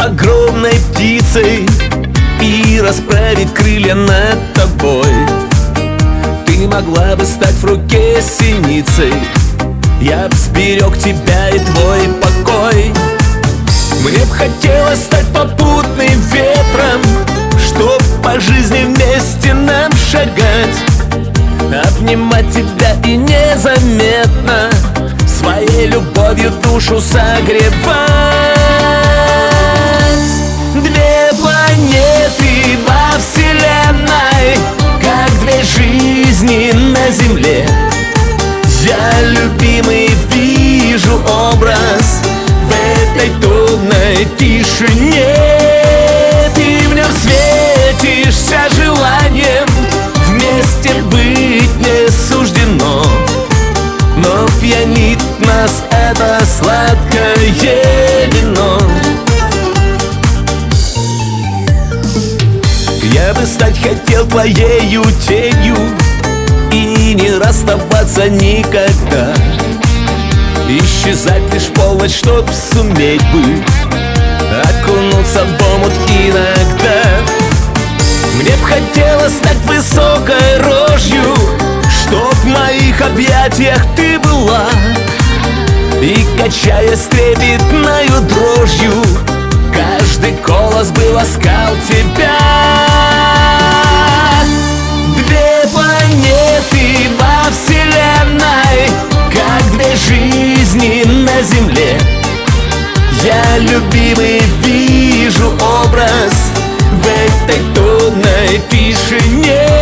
огромной птицей И расправить крылья над тобой. Ты могла бы стать в руке синицей. Я б сберег тебя и твой покой. Мне б хотелось стать попутным ветром Чтоб по жизни вместе нам шагать. Обнимать тебя и незаметно Своей любовью душу согревать нас это сладкое вино. Я бы стать хотел твоею тенью И не расставаться никогда. Исчезать лишь полночь, чтоб суметь бы Окунуться в омут иногда. Мне б хотелось стать высокой рожью Чтоб в моих объятиях ты была и качаясь трепетною дрожью Каждый голос бы ласкал тебя. Две планеты во вселенной Как две жизни на земле. Я любимый вижу образ В этой тонной тишине.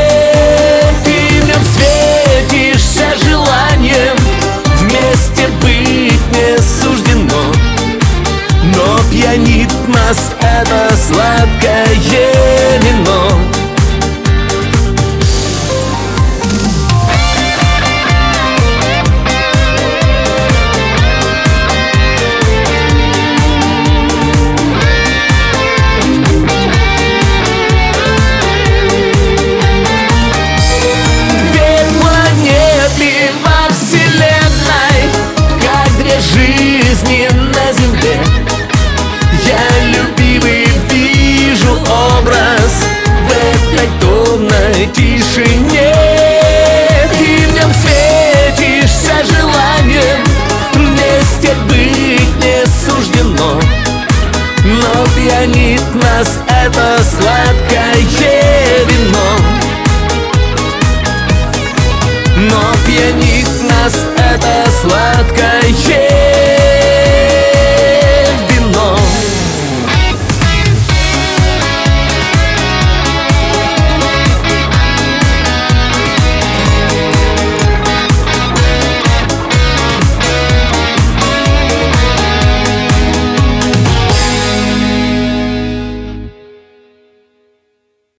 больше нет. Ты в нем светишься желанием. Вместе быть не суждено. Но пьянит нас это сладкое вино. Но пьянит нас это сладкое